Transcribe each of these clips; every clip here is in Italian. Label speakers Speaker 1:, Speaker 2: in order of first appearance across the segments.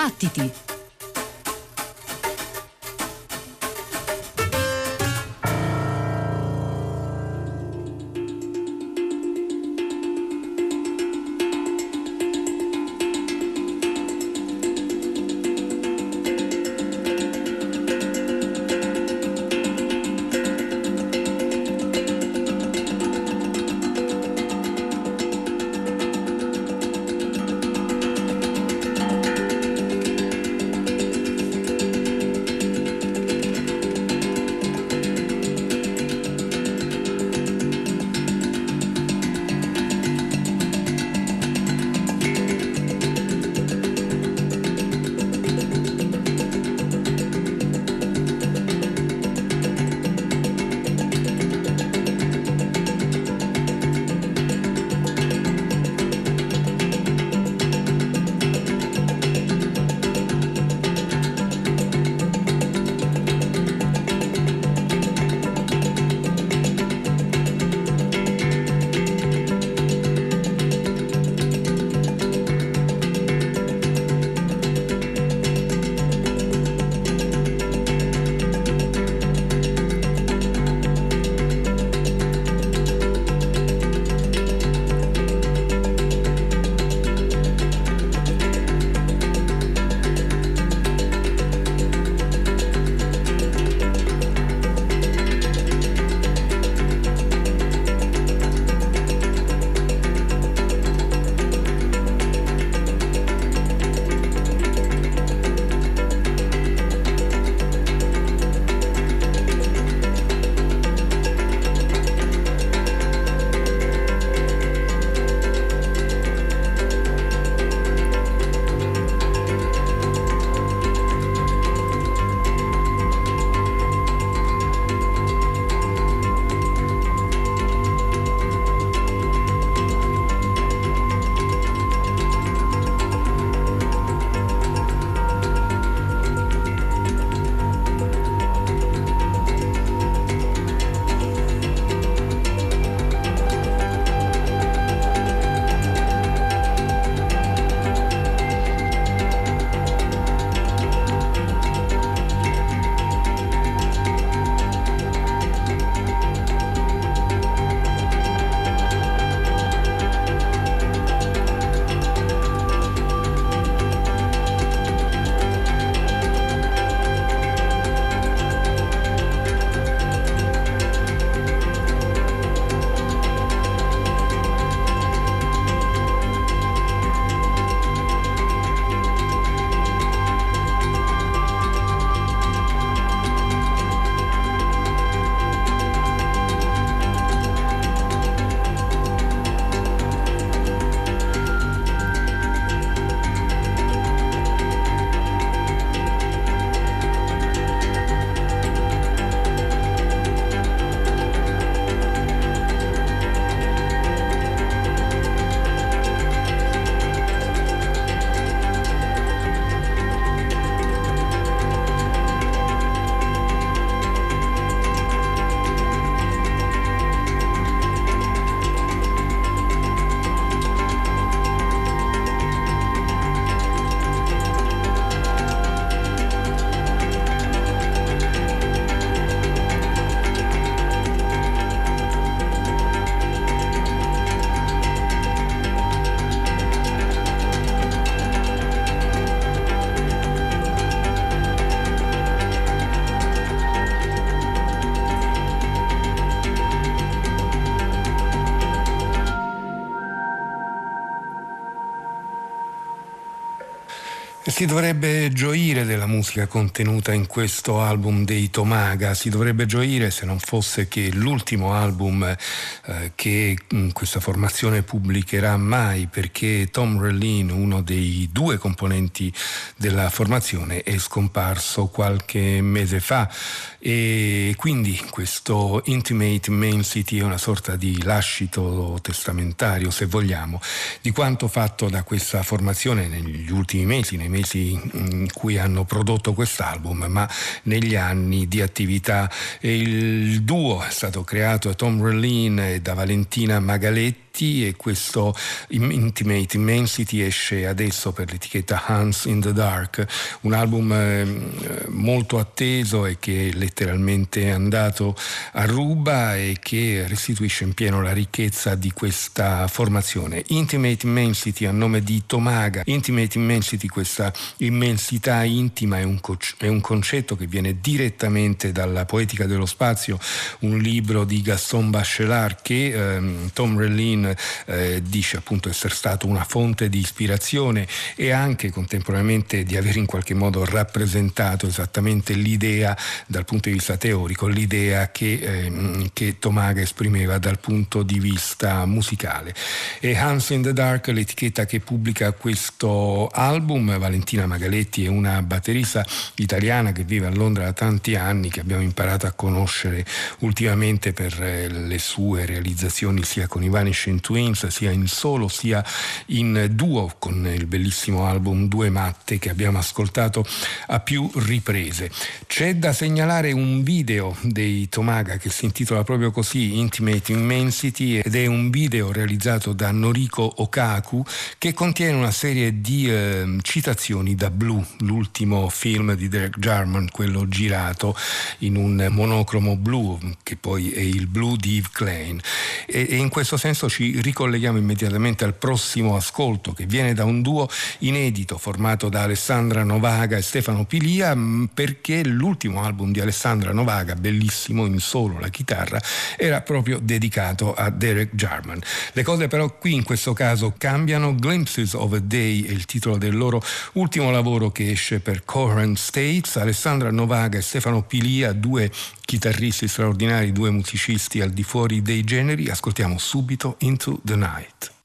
Speaker 1: Battiti!
Speaker 2: Si dovrebbe gioire della musica contenuta in questo album dei Tomaga, si dovrebbe gioire se non fosse che l'ultimo album eh, che mm, questa formazione pubblicherà mai perché Tom Rellin, uno dei due componenti della formazione, è scomparso qualche mese fa e quindi questo Intimate Main City è una sorta di lascito testamentario, se vogliamo, di quanto fatto da questa formazione negli ultimi mesi, nei mesi in cui hanno prodotto quest'album, ma negli anni di attività. Il duo è stato creato da Tom Rellin e da Valentina Magaletti Maggaletti e questo Intimate Immensity esce adesso per l'etichetta Hands in the Dark, un album eh, molto atteso e che è letteralmente andato a ruba e che restituisce in pieno la ricchezza di questa formazione. Intimate Immensity a nome di Tomaga, Intimate Immensity, questa immensità intima è un, co- è un concetto che viene direttamente dalla poetica dello spazio, un libro di Gaston Bachelard che ehm, Tom Eh, dice appunto essere stato una fonte di ispirazione e anche contemporaneamente di aver in qualche modo rappresentato esattamente l'idea dal punto di vista teorico, l'idea che, ehm, che Tomaga esprimeva dal punto di vista musicale. E Hans in the Dark, l'etichetta che pubblica questo album, Valentina Magaletti è una batterista italiana che vive a Londra da tanti anni, che abbiamo imparato a conoscere ultimamente per eh, le sue realizzazioni sia con i Twins, sia in solo, sia in duo con il bellissimo album Due Matte che abbiamo ascoltato a più riprese. C'è da segnalare un video dei Tomaga che si intitola proprio così Intimate Immensity ed è un video realizzato da Noriko Okaku che contiene una serie di eh, citazioni da Blue, l'ultimo film di Derek Jarman, quello girato in un monocromo blu che poi è il blu di Yves Klein e, e in questo senso ci ricolleghiamo immediatamente al prossimo ascolto che viene da un duo inedito formato da Alessandra Novaga e Stefano Pilia perché l'ultimo album di Alessandra Novaga, bellissimo in solo la chitarra, era proprio dedicato a Derek Jarman. Le cose però qui in questo caso cambiano. Glimpses of a Day è il titolo del loro ultimo lavoro che esce per Coherent States. Alessandra Novaga e Stefano Pilia, due chitarristi straordinari, due musicisti al di fuori dei generi. Ascoltiamo subito Into the Night.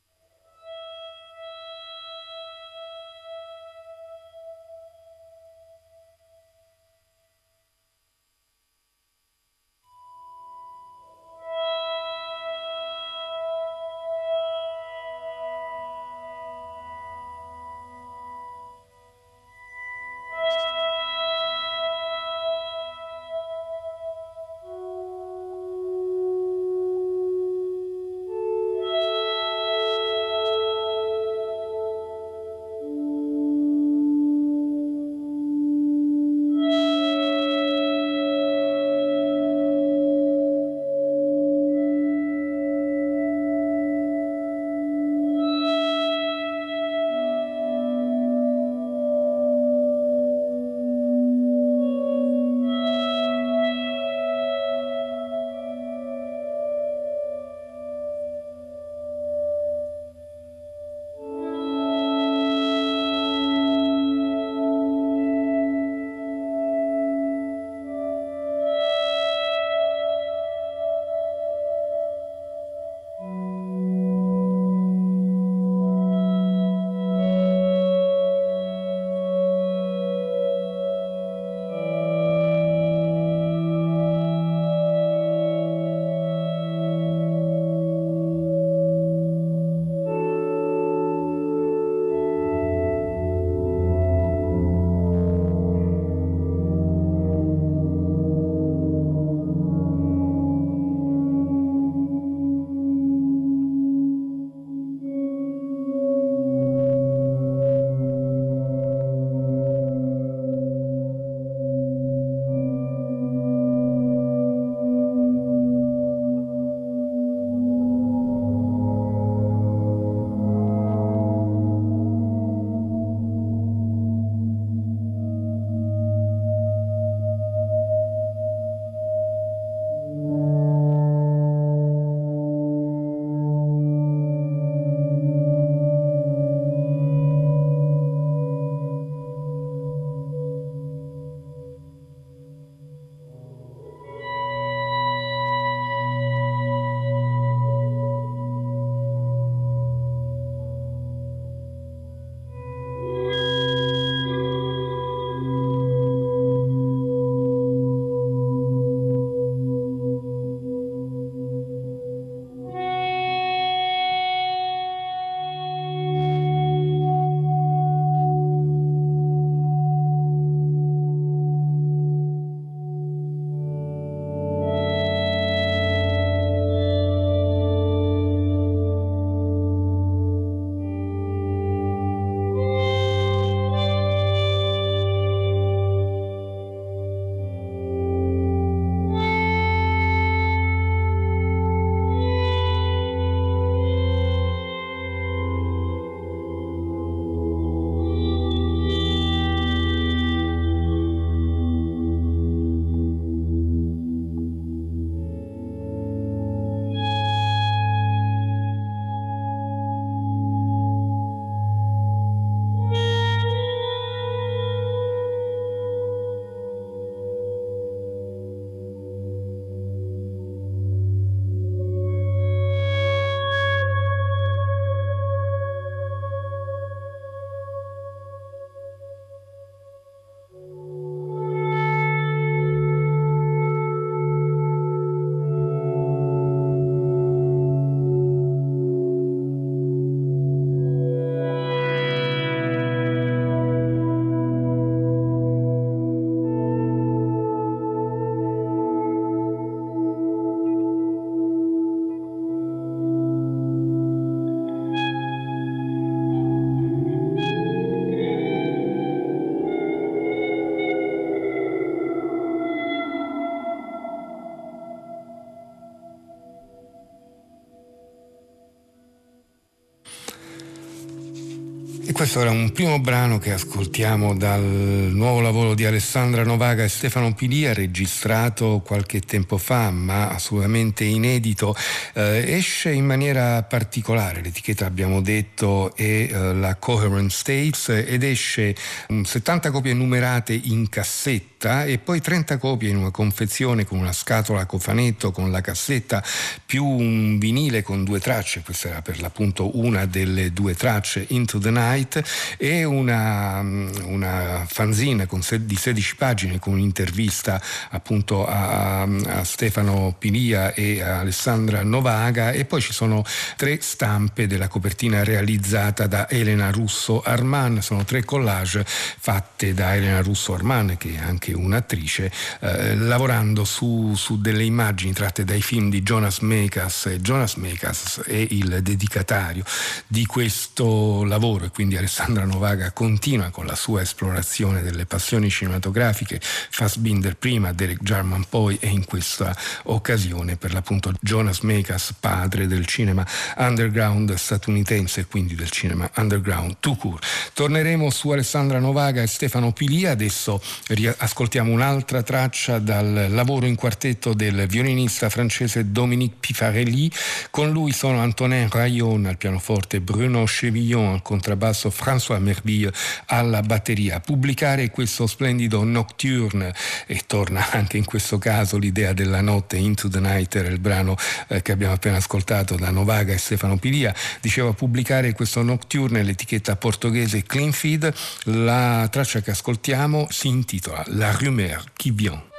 Speaker 2: Questo era un primo brano che ascoltiamo dal nuovo lavoro di Alessandra Novaga e Stefano Pilia, registrato qualche tempo fa, ma assolutamente inedito. Eh, esce in maniera particolare, l'etichetta abbiamo detto è eh, la Coherent States ed esce 70 copie numerate in cassetta e poi 30 copie in una confezione con una scatola a cofanetto con la cassetta più un vinile con due tracce, questa era per l'appunto una delle due tracce, Into the Night Night e una, una fanzine con, di 16 pagine con un'intervista appunto a, a Stefano Pilia e a Alessandra Novaga. E poi ci sono tre stampe della copertina realizzata da Elena Russo Arman, sono tre collage fatte da Elena Russo Arman che è anche un'attrice eh, lavorando su, su, delle immagini tratte dai film di Jonas Mekas. E Jonas Mekas è il dedicatario di questo lavoro e quindi quindi Alessandra Novaga continua con la sua esplorazione delle passioni cinematografiche, Fassbinder prima, Derek Jarman poi e in questa occasione per l'appunto Jonas Mekas, padre del cinema underground statunitense e quindi del cinema underground tout court. Torneremo su Alessandra Novaga e Stefano Pilia, adesso ascoltiamo un'altra traccia dal lavoro in quartetto del violinista francese Dominique Pifarelli, con lui sono Antonin Rayon al pianoforte, Bruno Chevillon al contrabbasso, basso, François Merville alla batteria. Pubblicare questo splendido Nocturne e torna anche in questo caso l'idea della notte, Into the Night era il brano eh, che abbiamo appena ascoltato da Novaga e Stefano Pilia, diceva pubblicare questo Nocturne l'etichetta portoghese Clean Feed, la traccia che ascoltiamo si intitola La rumeur qui vient.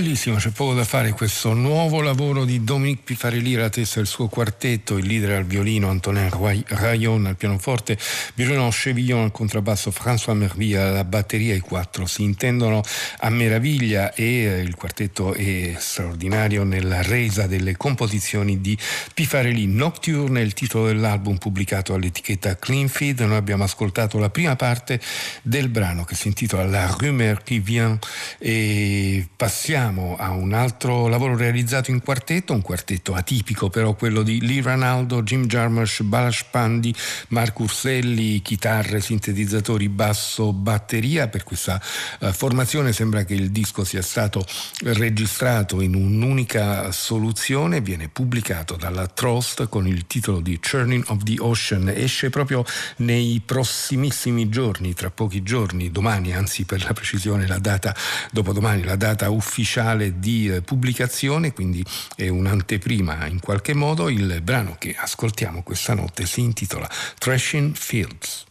Speaker 2: Bellissimo, c'è poco da fare questo nuovo lavoro di Dominique Pifarelli alla testa del suo quartetto, il leader al violino Antonin Rayon al pianoforte, Bruno Chevillon al contrabbasso, François Merville alla batteria, i quattro si intendono a meraviglia e eh, il quartetto è straordinario nella resa delle composizioni di Pifarelli. Nocturne il titolo dell'album pubblicato all'etichetta Clean Feed, noi abbiamo ascoltato la prima parte del brano che si intitola La rumeur qui vient e passiamo passiamo a un altro lavoro realizzato in quartetto, un quartetto atipico però quello di Lee Ranaldo, Jim Jarmusch, Balash Pandi, Marco Urselli, chitarre, sintetizzatori, basso, batteria. Per questa uh, formazione sembra che il disco sia stato registrato in un'unica soluzione, viene pubblicato dalla Trost con il titolo di Churning of the Ocean, esce proprio nei prossimissimi giorni, tra pochi giorni, domani, anzi per la precisione la data dopodomani, la data ufficiale ufficiale di eh, pubblicazione, quindi è un'anteprima in qualche modo. Il brano che ascoltiamo questa notte si intitola Thrashing Fields.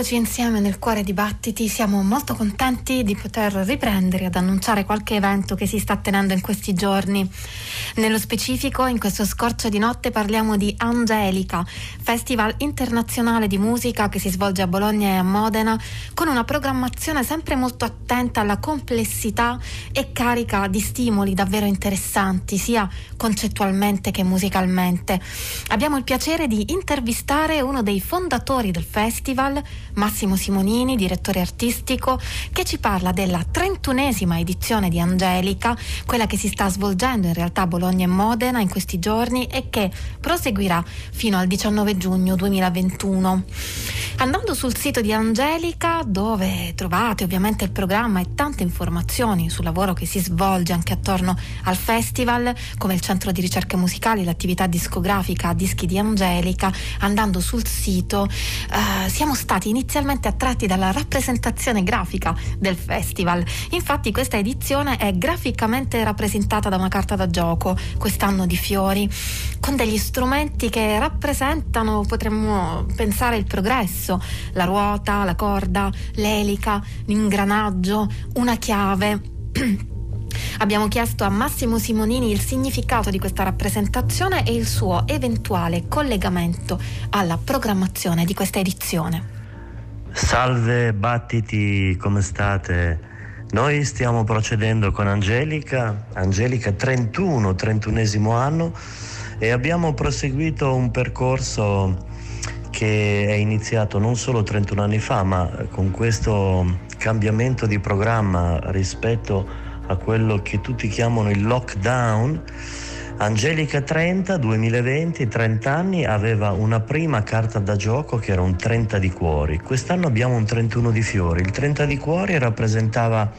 Speaker 1: Ed eccoci insieme nel cuore di Battiti, siamo molto contenti di poter riprendere ad annunciare qualche evento che si sta tenendo in questi giorni. Nello specifico, in questo scorcio di notte parliamo di Angelica, festival internazionale di musica che si svolge a Bologna e a Modena, con una programmazione sempre molto attenta alla complessità e carica di stimoli davvero interessanti, sia concettualmente che musicalmente. Abbiamo il piacere di intervistare uno dei fondatori del festival, Massimo Simonini, direttore artistico, che ci parla della trentunesima edizione di Angelica, quella che si sta svolgendo in realtà a Bologna e Modena in questi giorni e che proseguirà fino al 19 giugno 2021. Andando sul sito di Angelica, dove trovate ovviamente il programma e tante informazioni sul lavoro che si svolge anche attorno al festival, come il centro di ricerche musicali, l'attività discografica Dischi di Angelica, andando sul sito eh, siamo stati inizialmente attratti dalla rappresentazione grafica del festival. Infatti questa edizione è graficamente rappresentata da una carta da gioco, quest'anno di fiori, con degli strumenti che rappresentano, potremmo pensare, il progresso, la ruota, la corda, l'elica, l'ingranaggio, una chiave. Abbiamo chiesto a Massimo Simonini il significato di questa rappresentazione e il suo eventuale collegamento alla programmazione di questa edizione.
Speaker 3: Salve battiti, come state? Noi stiamo procedendo con Angelica, Angelica 31, 31 anno e abbiamo proseguito un percorso che è iniziato non solo 31 anni fa, ma con questo cambiamento di programma rispetto a quello che tutti chiamano il lockdown Angelica 30, 2020, 30 anni, aveva una prima carta da gioco che era un 30 di cuori. Quest'anno abbiamo un 31 di fiori. Il 30 di cuori rappresentava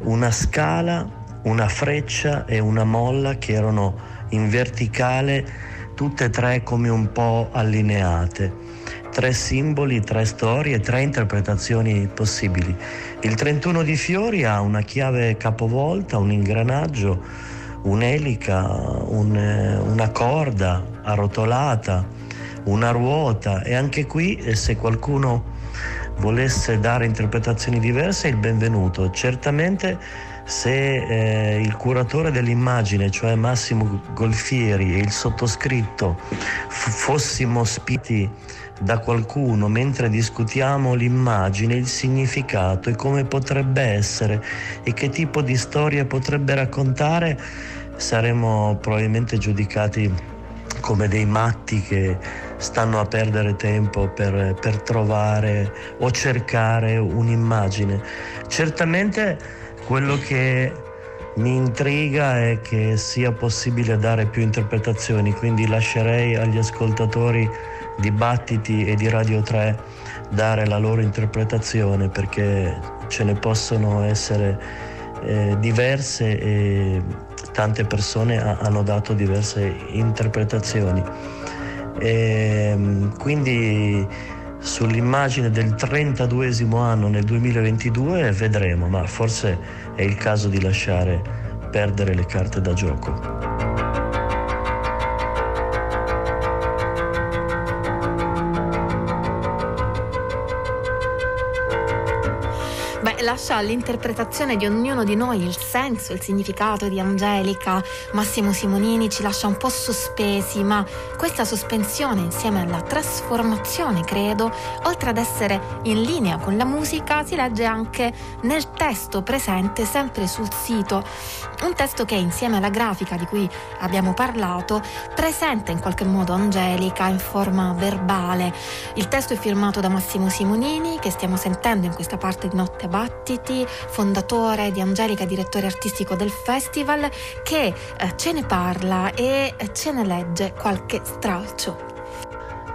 Speaker 3: una scala, una freccia e una molla che erano in verticale, tutte e tre come un po' allineate. Tre simboli, tre storie, tre interpretazioni possibili. Il 31 di fiori ha una chiave capovolta, un ingranaggio un'elica, un, eh, una corda arrotolata, una ruota e anche qui eh, se qualcuno volesse dare interpretazioni diverse il benvenuto. Certamente se eh, il curatore dell'immagine, cioè Massimo Golfieri e il sottoscritto f- fossimo spiti da qualcuno mentre discutiamo l'immagine, il significato e come potrebbe essere e che tipo di storia potrebbe raccontare, saremmo probabilmente giudicati come dei matti che stanno a perdere tempo per, per trovare o cercare un'immagine. Certamente quello che mi intriga è che sia possibile dare più interpretazioni, quindi lascerei agli ascoltatori dibattiti e di Radio 3 dare la loro interpretazione perché ce ne possono essere eh, diverse e tante persone ha, hanno dato diverse interpretazioni. E, ehm, quindi sull'immagine del 32 anno nel 2022 vedremo, ma forse è il caso di lasciare perdere le carte da gioco.
Speaker 1: Lascia all'interpretazione di ognuno di noi il senso, il significato di Angelica. Massimo Simonini ci lascia un po' sospesi, ma questa sospensione insieme alla trasformazione, credo, oltre ad essere in linea con la musica, si legge anche nel testo presente sempre sul sito. Un testo che insieme alla grafica di cui abbiamo parlato presenta in qualche modo Angelica in forma verbale. Il testo è firmato da Massimo Simonini che stiamo sentendo in questa parte di Notte Batte Battiti, fondatore di Angelica, direttore artistico del festival, che eh, ce ne parla e ce ne legge qualche stralcio.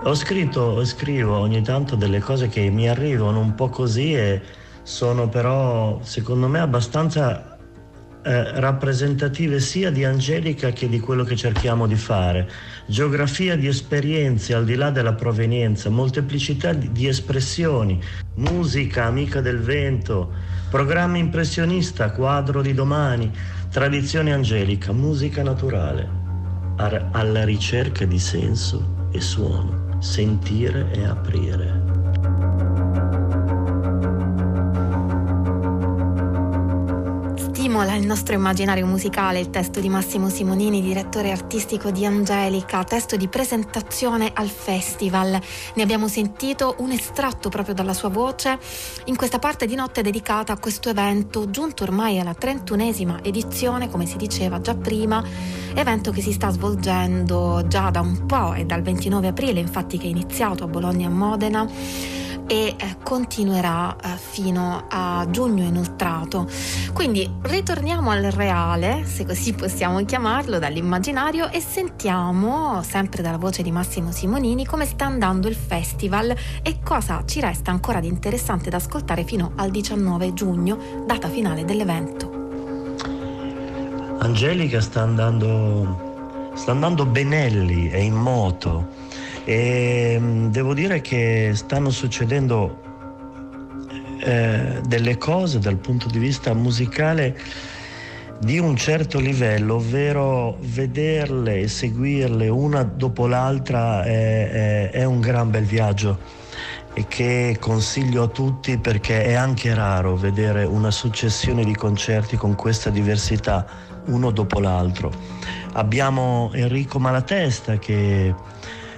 Speaker 3: Ho scritto, scrivo ogni tanto delle cose che mi arrivano un po' così e sono però secondo me abbastanza eh, rappresentative sia di Angelica che di quello che cerchiamo di fare. Geografia di esperienze al di là della provenienza, molteplicità di, di espressioni, musica amica del vento, programma impressionista, quadro di domani, tradizione angelica, musica naturale, alla ricerca di senso e suono, sentire e aprire.
Speaker 1: Stimola il nostro immaginario musicale il testo di Massimo Simonini, direttore artistico di Angelica, testo di presentazione al festival. Ne abbiamo sentito un estratto proprio dalla sua voce in questa parte di notte dedicata a questo evento, giunto ormai alla trentunesima edizione, come si diceva già prima, evento che si sta svolgendo già da un po', è dal 29 aprile infatti che è iniziato a Bologna e a Modena e eh, continuerà eh, fino a giugno inoltrato. Quindi ritorniamo al reale, se così possiamo chiamarlo, dall'immaginario e sentiamo, sempre dalla voce di Massimo Simonini, come sta andando il festival e cosa ci resta ancora di interessante da ascoltare fino al 19 giugno, data finale dell'evento.
Speaker 3: Angelica sta andando, sta andando benelli, è in moto e mm, devo dire che stanno succedendo eh, delle cose dal punto di vista musicale di un certo livello, ovvero vederle e seguirle una dopo l'altra è, è, è un gran bel viaggio e che consiglio a tutti perché è anche raro vedere una successione di concerti con questa diversità uno dopo l'altro. Abbiamo Enrico Malatesta che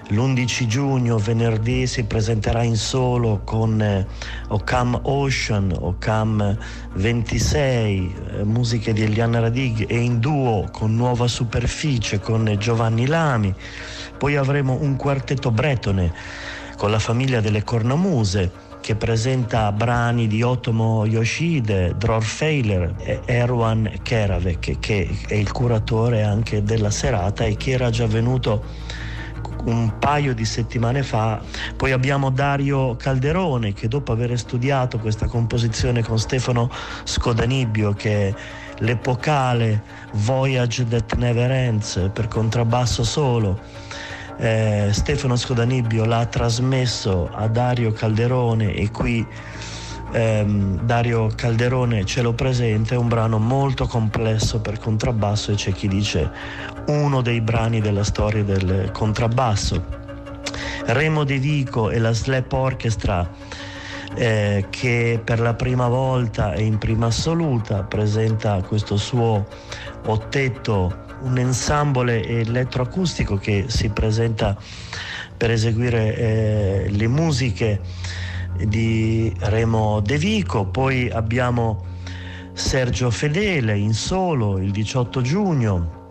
Speaker 3: L'11 giugno, venerdì, si presenterà in solo con eh, Ocam Ocean, Ocam 26, eh, musiche di Eliana Radig e in duo con Nuova Superficie con Giovanni Lami. Poi avremo un quartetto bretone con la famiglia delle cornamuse che presenta brani di Otomo Yoshide, Dror Feiler e Erwan Keravek che è il curatore anche della serata e che era già venuto un paio di settimane fa. Poi abbiamo Dario Calderone che dopo aver studiato questa composizione con Stefano Scodanibbio che l'epocale Voyage That Never Ends per contrabbasso solo. Eh, Stefano Scodanibbio l'ha trasmesso a Dario Calderone e qui ehm, Dario Calderone ce lo presenta, è un brano molto complesso per contrabbasso e c'è chi dice uno dei brani della storia del contrabbasso. Remo De Vico e la Slap Orchestra eh, che per la prima volta e in prima assoluta presenta questo suo ottetto, un ensemble elettroacustico che si presenta per eseguire eh, le musiche di Remo De Vico, poi abbiamo Sergio Fedele in solo il 18 giugno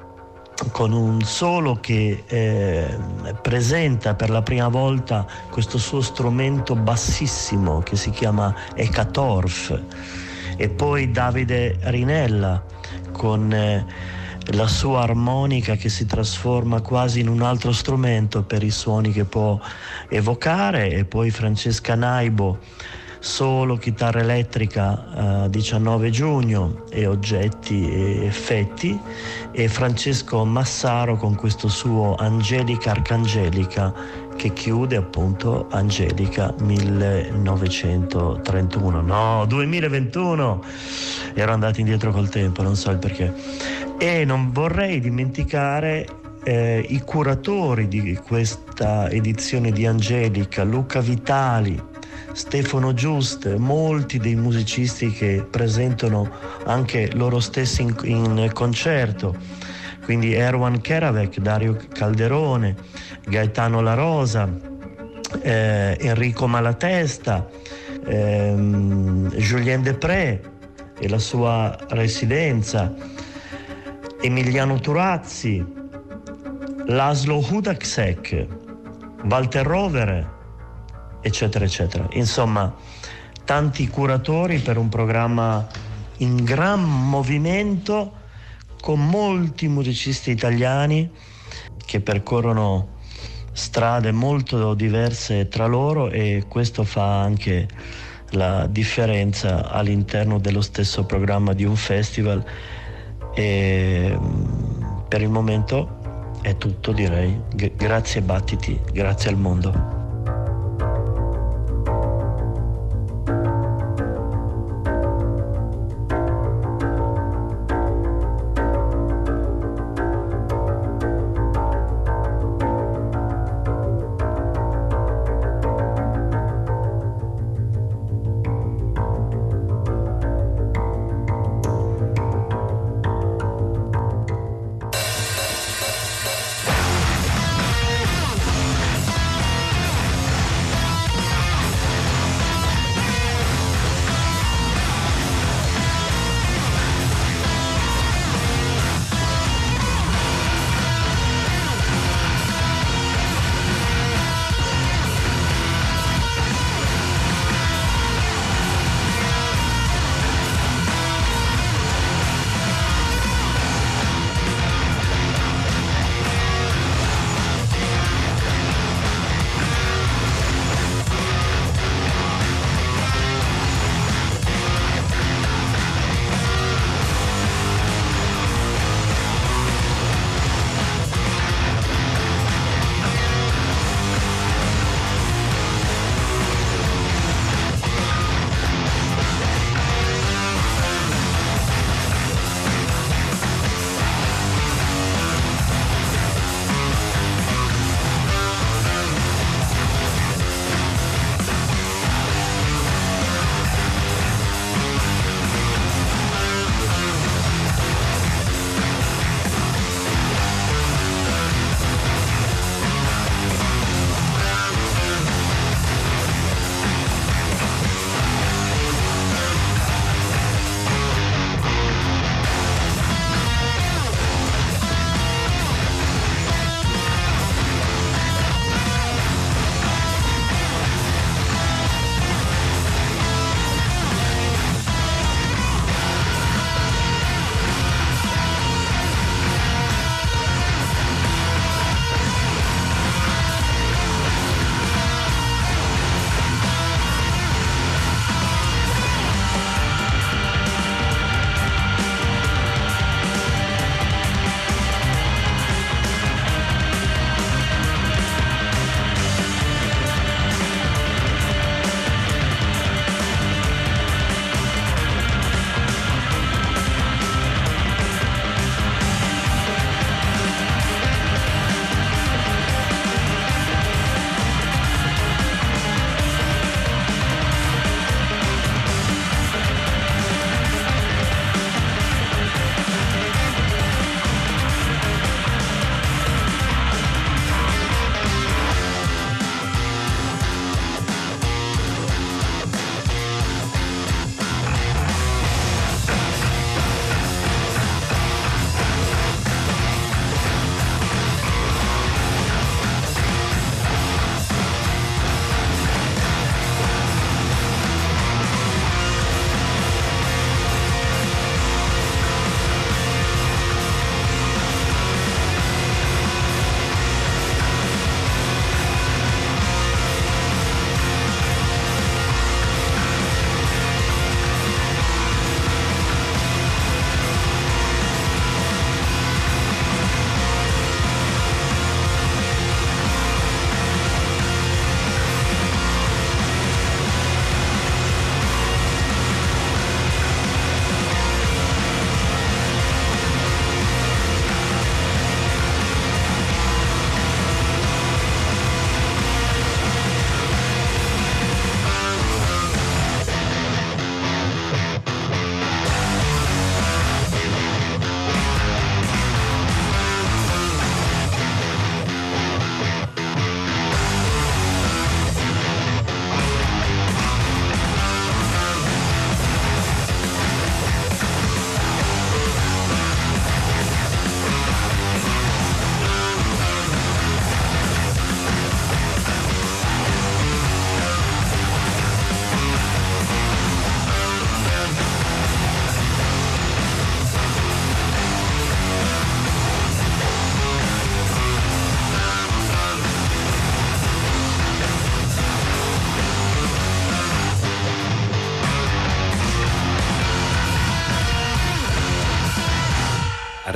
Speaker 3: con un solo che eh, presenta per la prima volta questo suo strumento bassissimo che si chiama Ecatorf e poi Davide Rinella con eh, la sua armonica che si trasforma quasi in un altro strumento per i suoni che può evocare e poi Francesca Naibo solo chitarra elettrica eh, 19 giugno e oggetti e effetti e Francesco Massaro con questo suo Angelica Arcangelica che chiude appunto Angelica 1931 no 2021 ero andato indietro col tempo non so il perché. E non vorrei dimenticare eh, i curatori di questa edizione di Angelica Luca Vitali Stefano Giust, molti dei musicisti che presentano anche loro stessi in, in concerto, quindi Erwan Keravec, Dario Calderone, Gaetano La Rosa, eh, Enrico Malatesta, ehm, Julien Depré e la sua residenza, Emiliano Turazzi, Laszlo Hudaksek, Walter Rovere, eccetera, eccetera. Insomma, tanti curatori per un programma in gran movimento con molti musicisti italiani che percorrono strade molto diverse tra loro e questo fa anche la differenza all'interno dello stesso programma di un festival. E mm, per il momento è tutto direi. Grazie Battiti. Grazie al mondo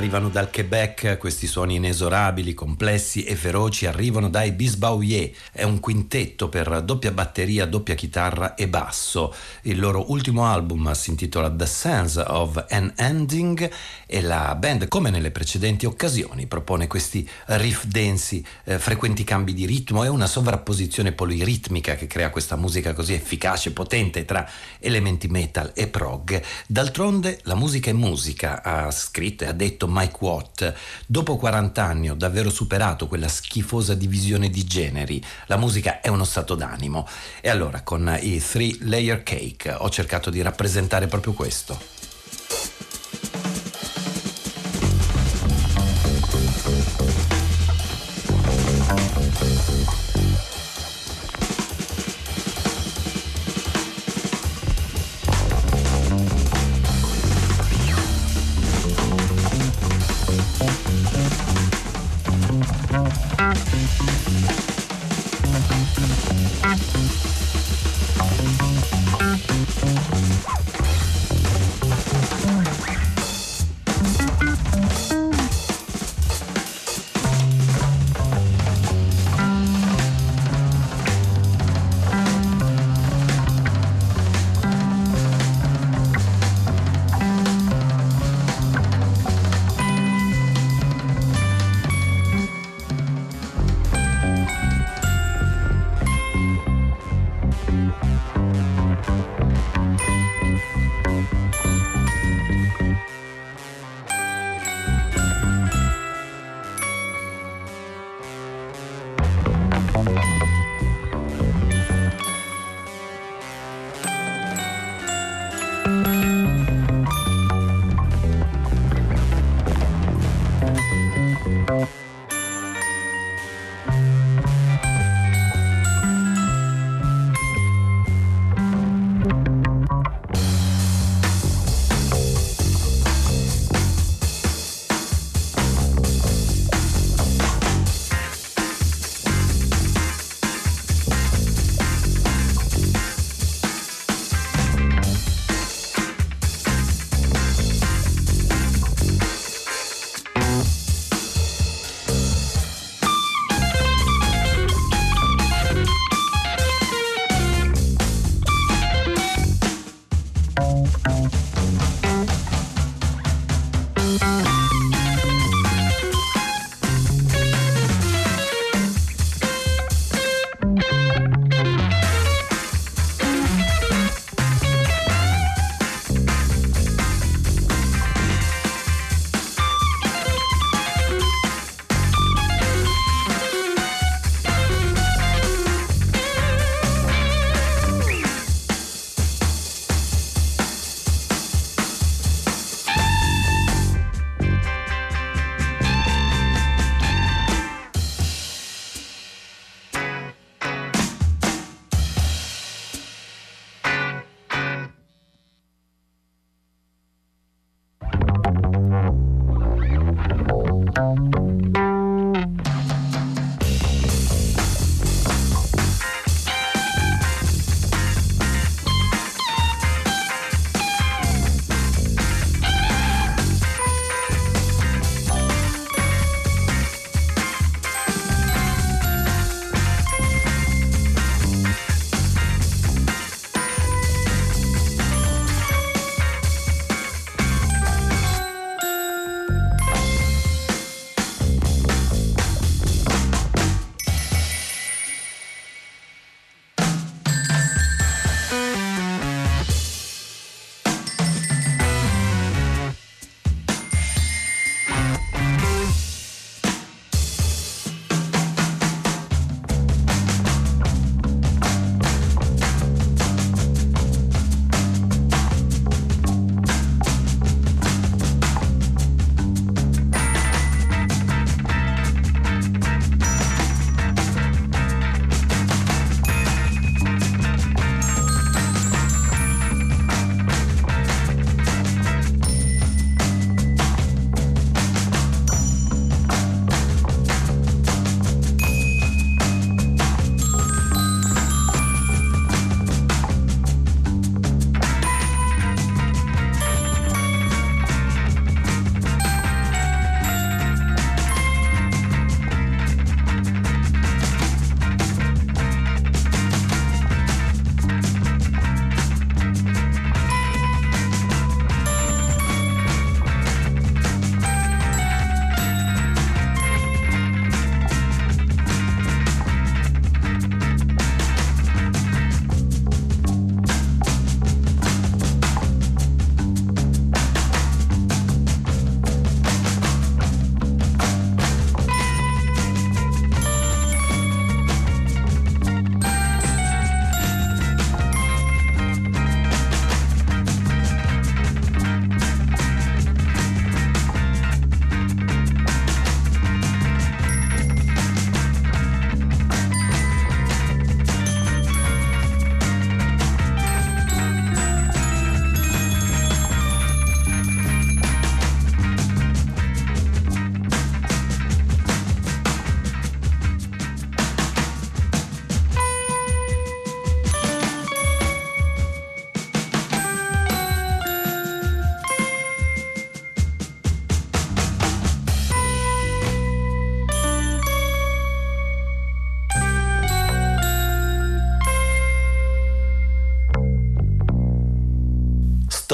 Speaker 4: arrivano dal Quebec, questi suoni inesorabili, complessi e feroci arrivano dai Bisbauier, è un quintetto per doppia batteria, doppia chitarra e basso. Il loro ultimo album si intitola The Sense of an Ending e la band, come nelle precedenti occasioni, propone questi riff densi, eh, frequenti cambi di ritmo e una sovrapposizione poliritmica che crea questa musica così efficace, potente tra elementi metal e prog. D'altronde la musica è musica, ha scritto e ha detto Mike Watt. Dopo 40 anni ho davvero superato quella schifosa divisione di generi. La musica è uno stato d'animo. E allora con i Three Layer Cake ho cercato di rappresentare proprio questo.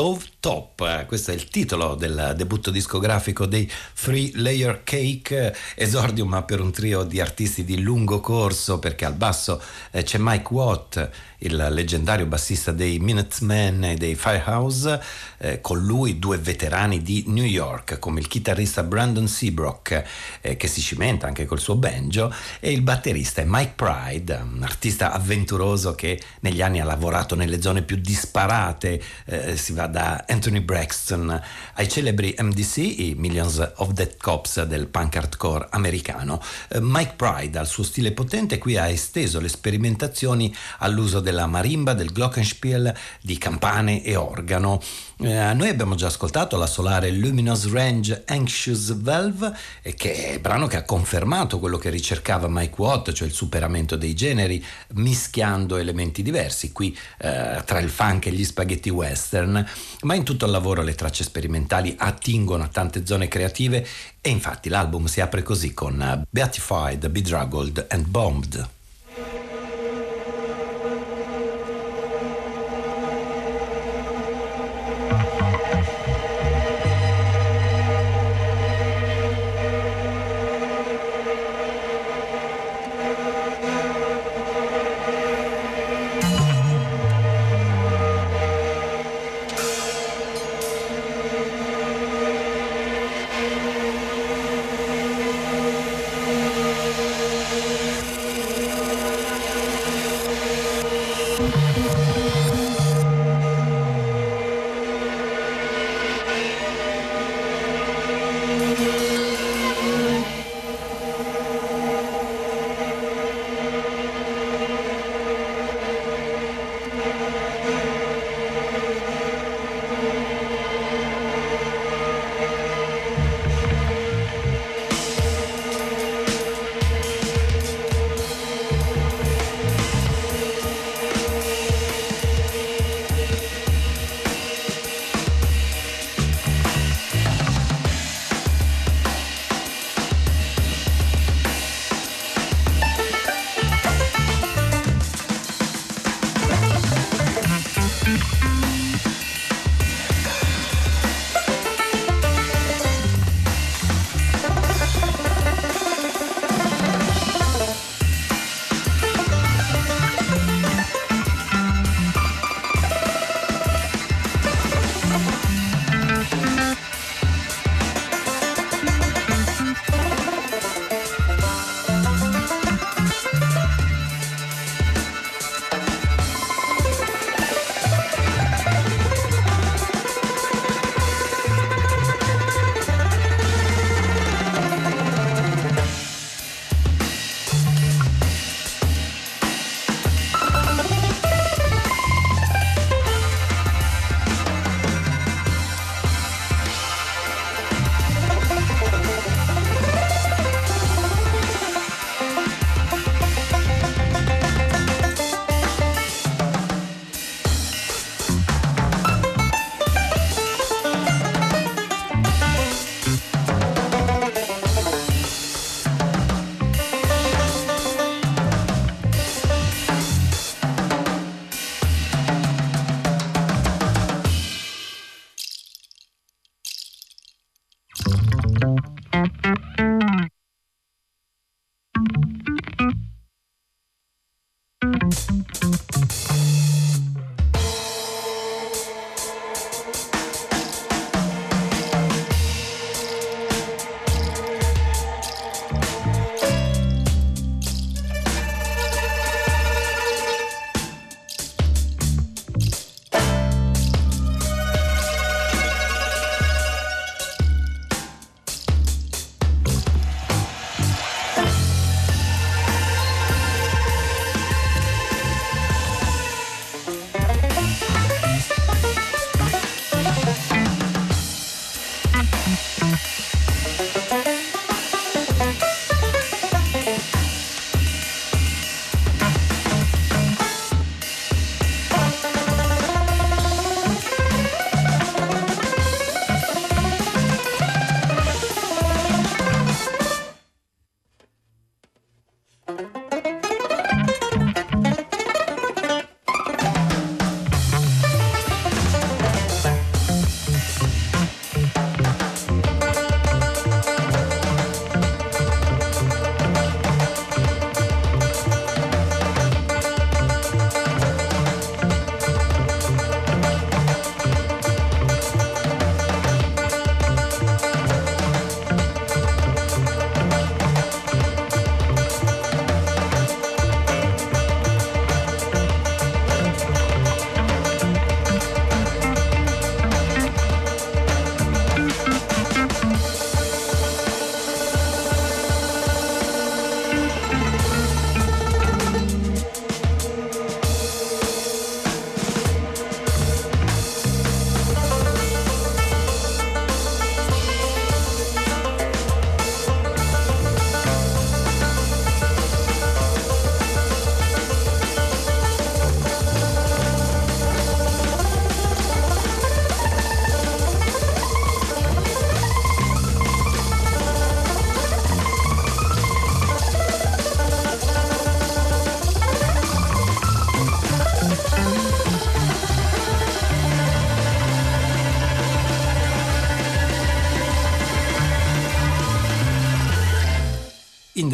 Speaker 4: Stove Top. Questo è il titolo del debutto discografico dei Three Layer Cake, esordium per un trio di artisti di lungo corso perché al basso eh, c'è Mike Watt il leggendario bassista dei Minutemen e dei Firehouse, eh, con lui due veterani di New York, come il chitarrista Brandon Seabrook, eh, che si cimenta anche col suo banjo, e il batterista Mike Pride, un artista avventuroso che negli anni ha lavorato nelle zone più disparate, eh, si va da Anthony Braxton ai celebri MDC, i Millions of Dead Cops del punk hardcore americano. Eh, Mike Pride, al suo stile potente, qui ha esteso le sperimentazioni all'uso del della marimba, del glockenspiel, di campane e organo. Eh, noi abbiamo già ascoltato la solare Luminous Range Anxious Valve, eh, che è il brano che ha confermato quello che ricercava Mike Watt, cioè il superamento dei generi, mischiando elementi diversi, qui eh, tra il funk e gli spaghetti western, ma in tutto il lavoro le tracce sperimentali attingono a tante zone creative e infatti l'album si apre così con Beatified, Bedraggled and Bombed.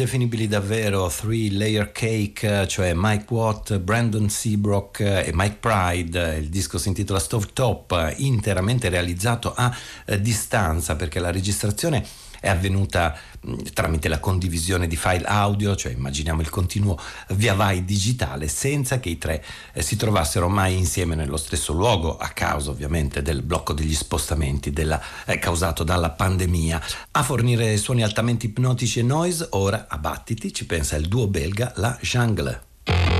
Speaker 4: Indefinibili davvero, Three Layer Cake, cioè Mike Watt, Brandon Seabrook e Mike Pride. Il disco si intitola Stove Top, interamente realizzato a eh, distanza perché la registrazione è avvenuta tramite la condivisione di file audio, cioè immaginiamo il continuo via vai digitale, senza che i tre eh, si trovassero mai insieme nello stesso luogo, a causa ovviamente del blocco degli spostamenti della, eh, causato dalla pandemia. A fornire suoni altamente ipnotici e noise, ora a battiti ci pensa il duo belga La Jungle.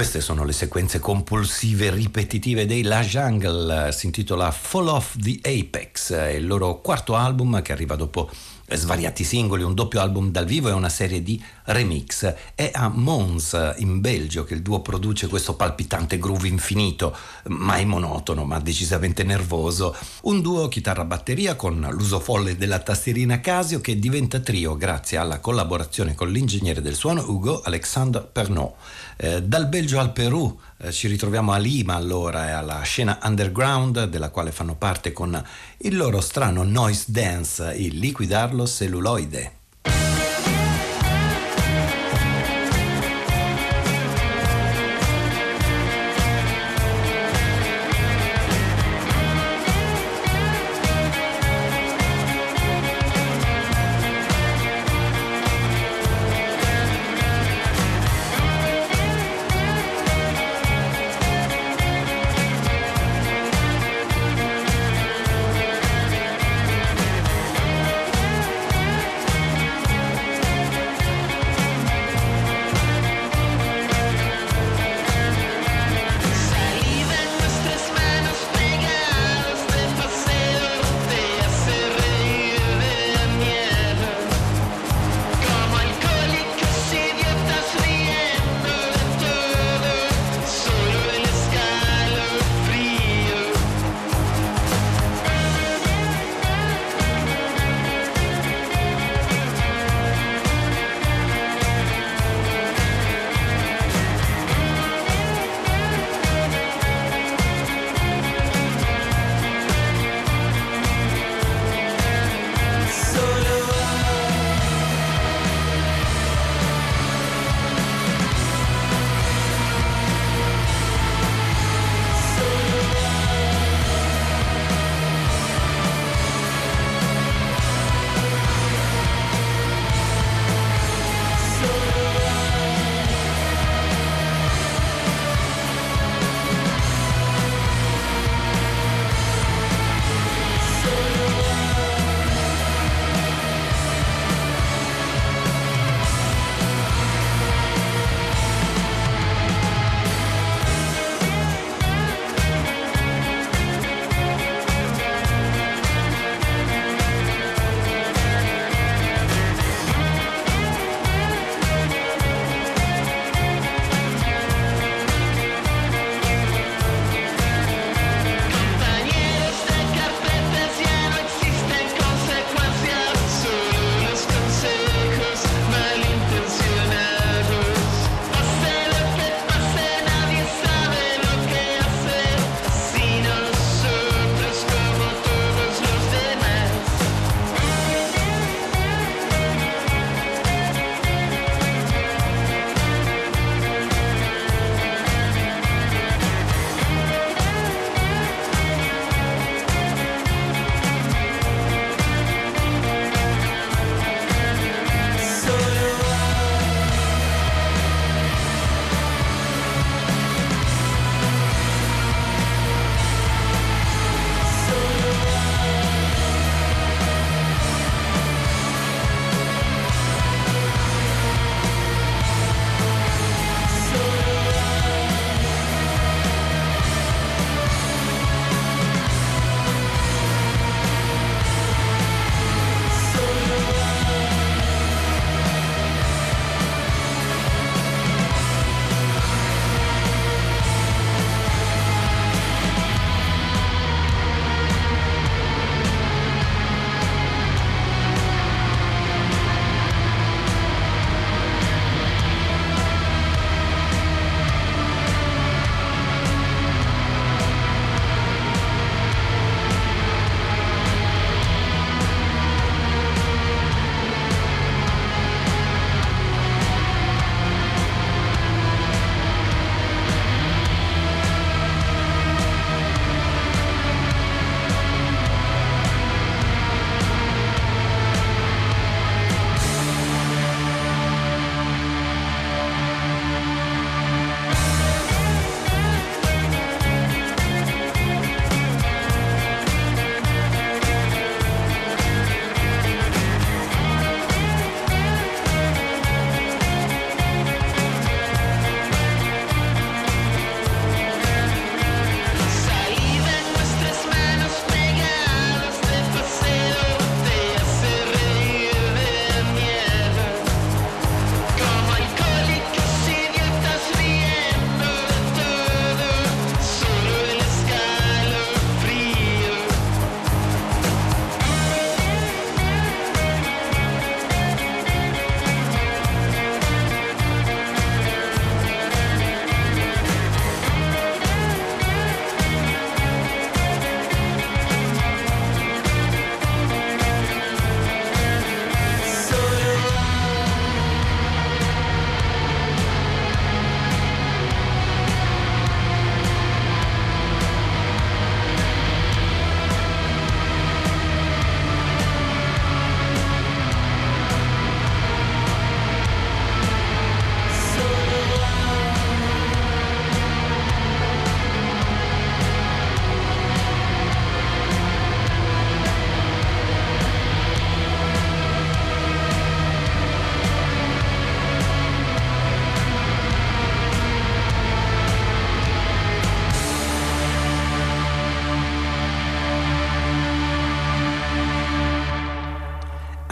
Speaker 4: Queste sono le sequenze compulsive ripetitive dei La Jungle, si intitola Fall of the Apex, il loro quarto album che arriva dopo svariati singoli, un doppio album dal vivo e una serie di remix. È a Mons, in Belgio, che il duo produce questo palpitante groove infinito, mai monotono ma decisamente nervoso. Un duo chitarra-batteria con l'uso folle della tastierina Casio che diventa trio grazie alla collaborazione con l'ingegnere del suono Hugo Alexandre Pernot. Eh, dal Belgio al Perù eh, ci ritroviamo a Lima allora e alla scena underground della quale fanno parte con il loro strano noise dance, il liquidarlo celluloide.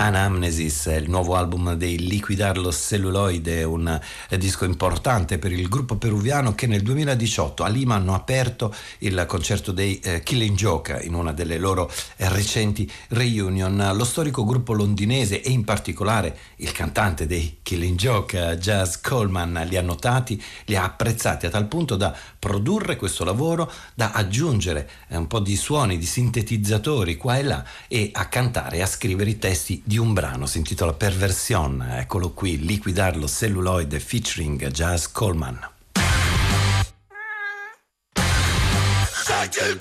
Speaker 4: Anamnesis, il nuovo album dei Liquidarlo Celluloide, un eh, disco importante per il gruppo peruviano che nel 2018 a Lima hanno aperto il concerto dei eh, Killing Joke in una delle loro eh, recenti reunion. Lo storico gruppo londinese e in particolare il cantante dei Killing Joke, Jazz Coleman, li ha notati, li ha apprezzati a tal punto da produrre questo lavoro, da aggiungere un po' di suoni, di sintetizzatori qua e là e a cantare e a scrivere i testi di un brano, si intitola Perversion, eccolo qui, Liquidarlo Celluloid featuring Jazz Coleman.
Speaker 5: Psycho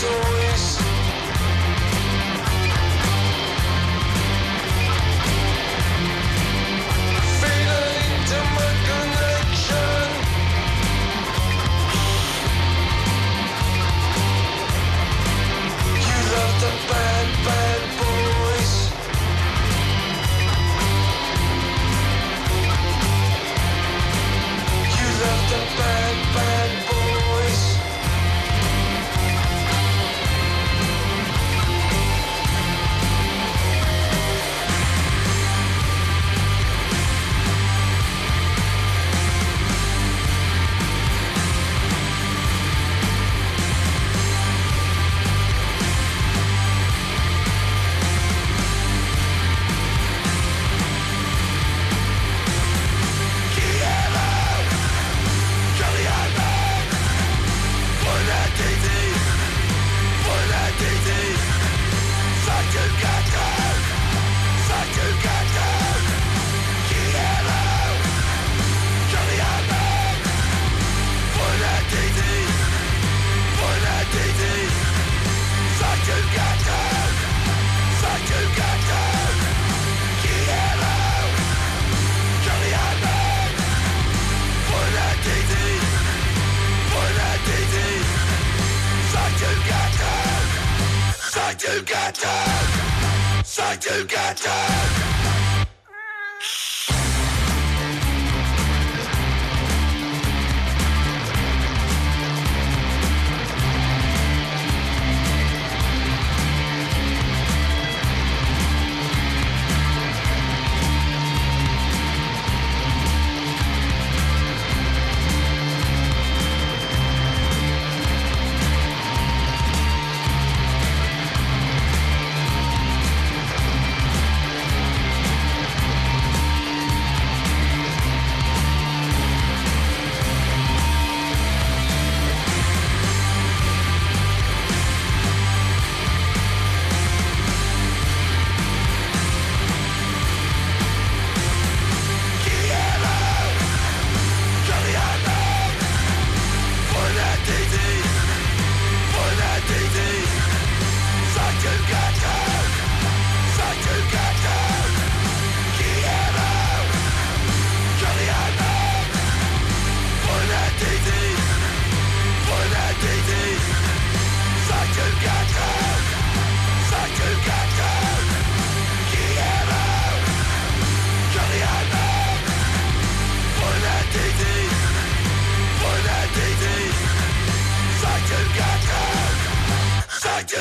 Speaker 5: door.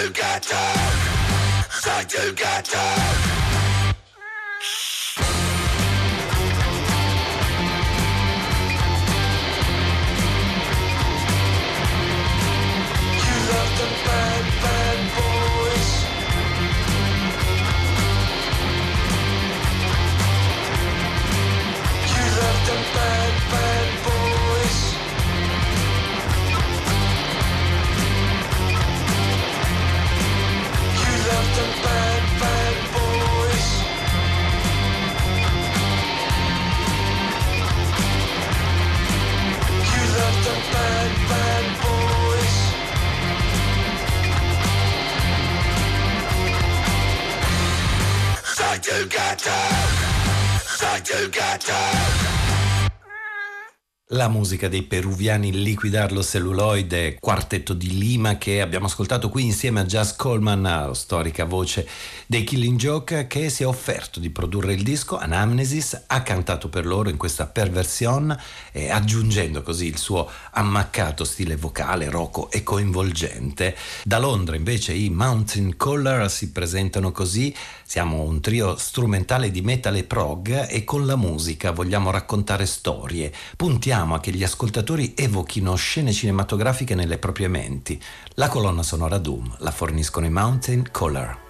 Speaker 5: you get down. Say get down.
Speaker 4: La musica dei peruviani Liquidarlo Celluloide, quartetto di Lima che abbiamo ascoltato qui insieme a Jazz Coleman, storica voce dei Killing Joke, che si è offerto di produrre il disco Anamnesis, ha cantato per loro in questa perversion, eh, aggiungendo così il suo ammaccato stile vocale, roco e coinvolgente. Da Londra invece i Mountain Caller si presentano così, siamo un trio strumentale di metal e prog e con la musica vogliamo raccontare storie, puntiamo a che gli ascoltatori evochino scene cinematografiche nelle proprie menti. La colonna sonora Doom la forniscono i Mountain Caller.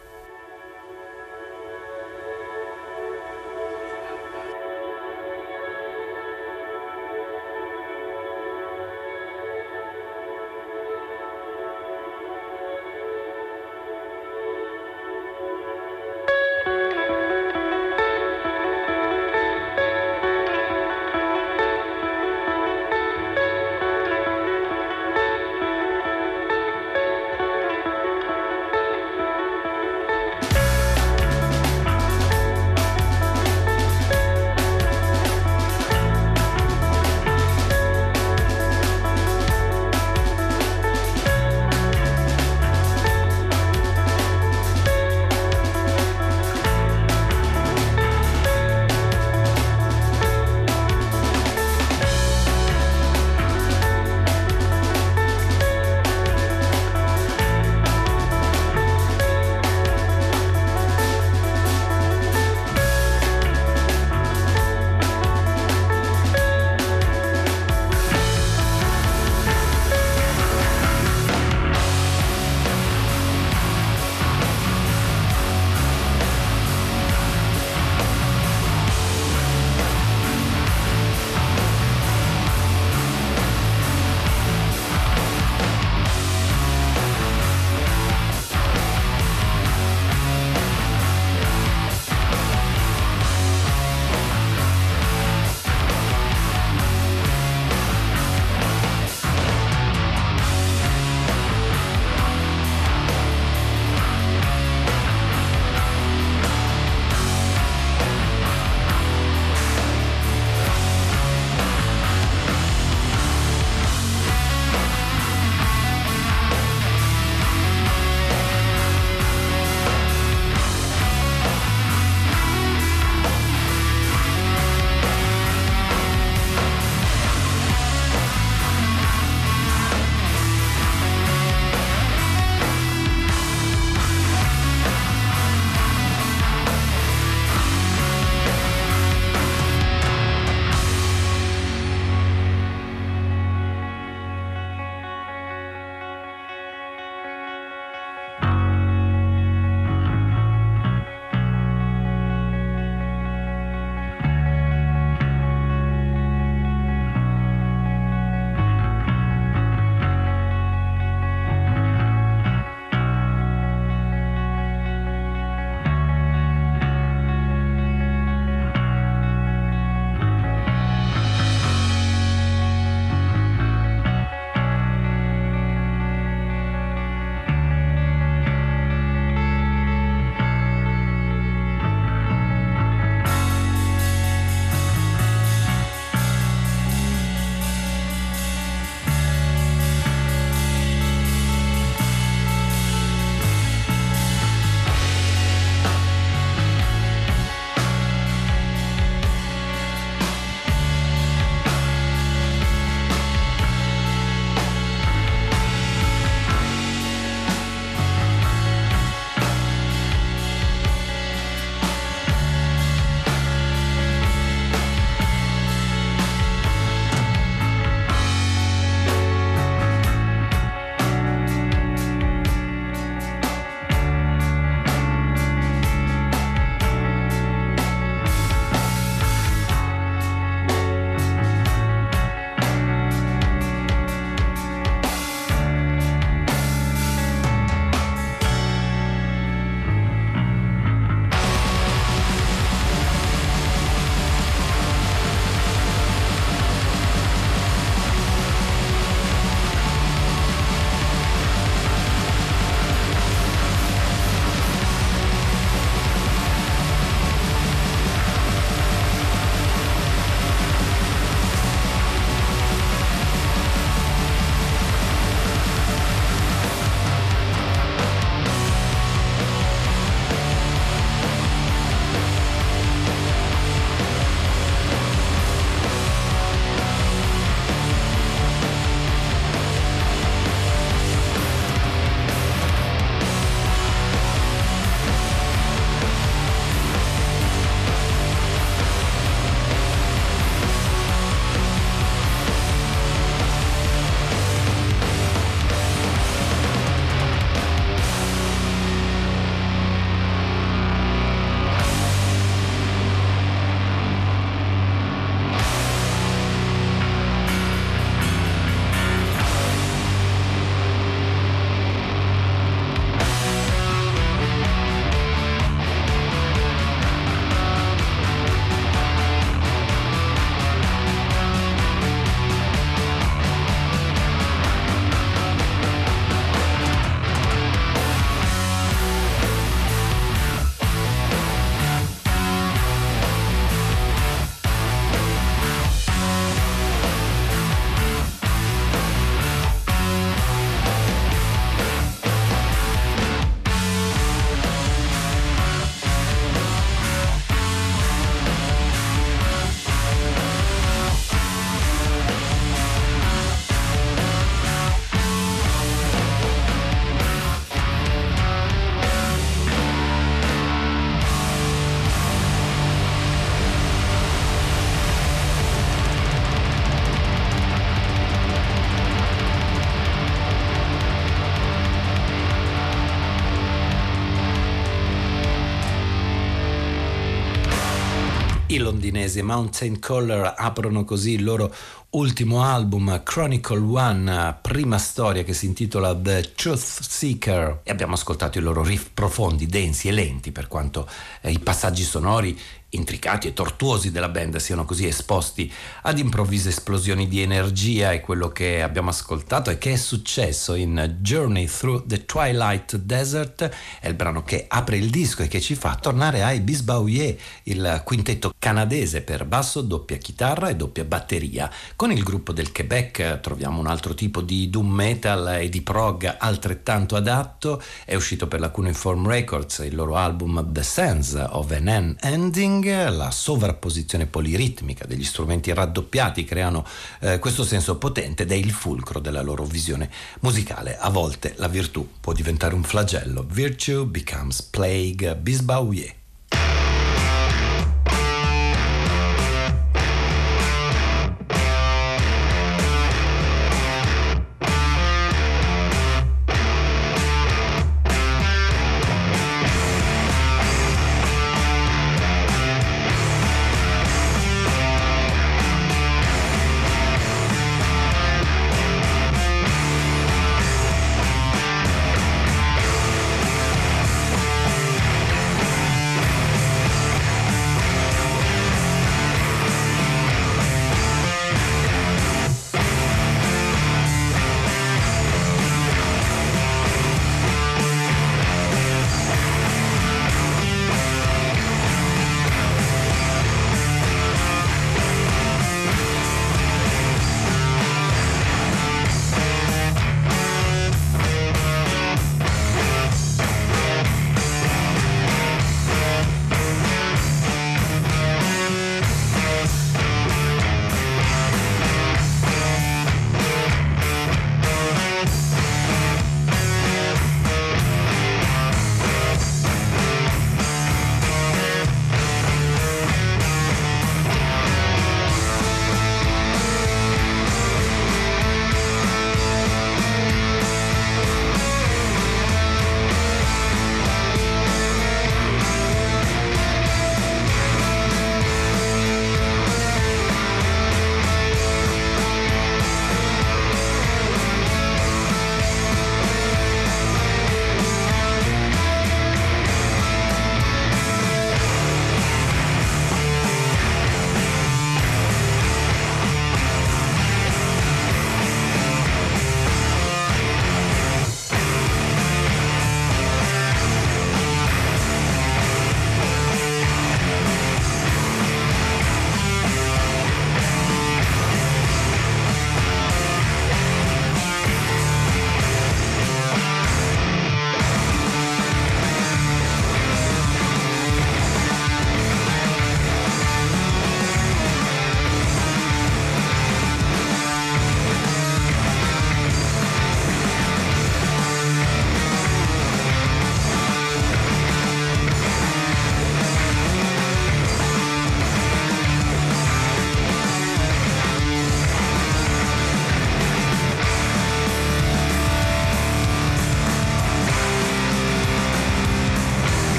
Speaker 4: I londinesi Mountain Caller aprono così il loro ultimo album Chronicle One, prima storia che si intitola The Truth Seeker. E abbiamo ascoltato i loro riff profondi, densi e lenti per quanto eh, i passaggi sonori intricati e tortuosi della band siano così esposti ad improvvise esplosioni di energia e quello che abbiamo ascoltato e che è successo in Journey Through the Twilight Desert. È il brano che apre il disco e che ci fa tornare ai Bisbauier, il quintetto canadese per basso, doppia chitarra e doppia batteria. Con il gruppo del Quebec troviamo un altro tipo di doom metal e di prog altrettanto adatto, è uscito per la Cuneiform Records il loro album The Sense of an Ending swing, la sovrapposizione poliritmica degli strumenti raddoppiati creano eh, questo senso potente ed è il fulcro della loro visione musicale. A volte la virtù può diventare un flagello. Virtue becomes plague, Bisbauier.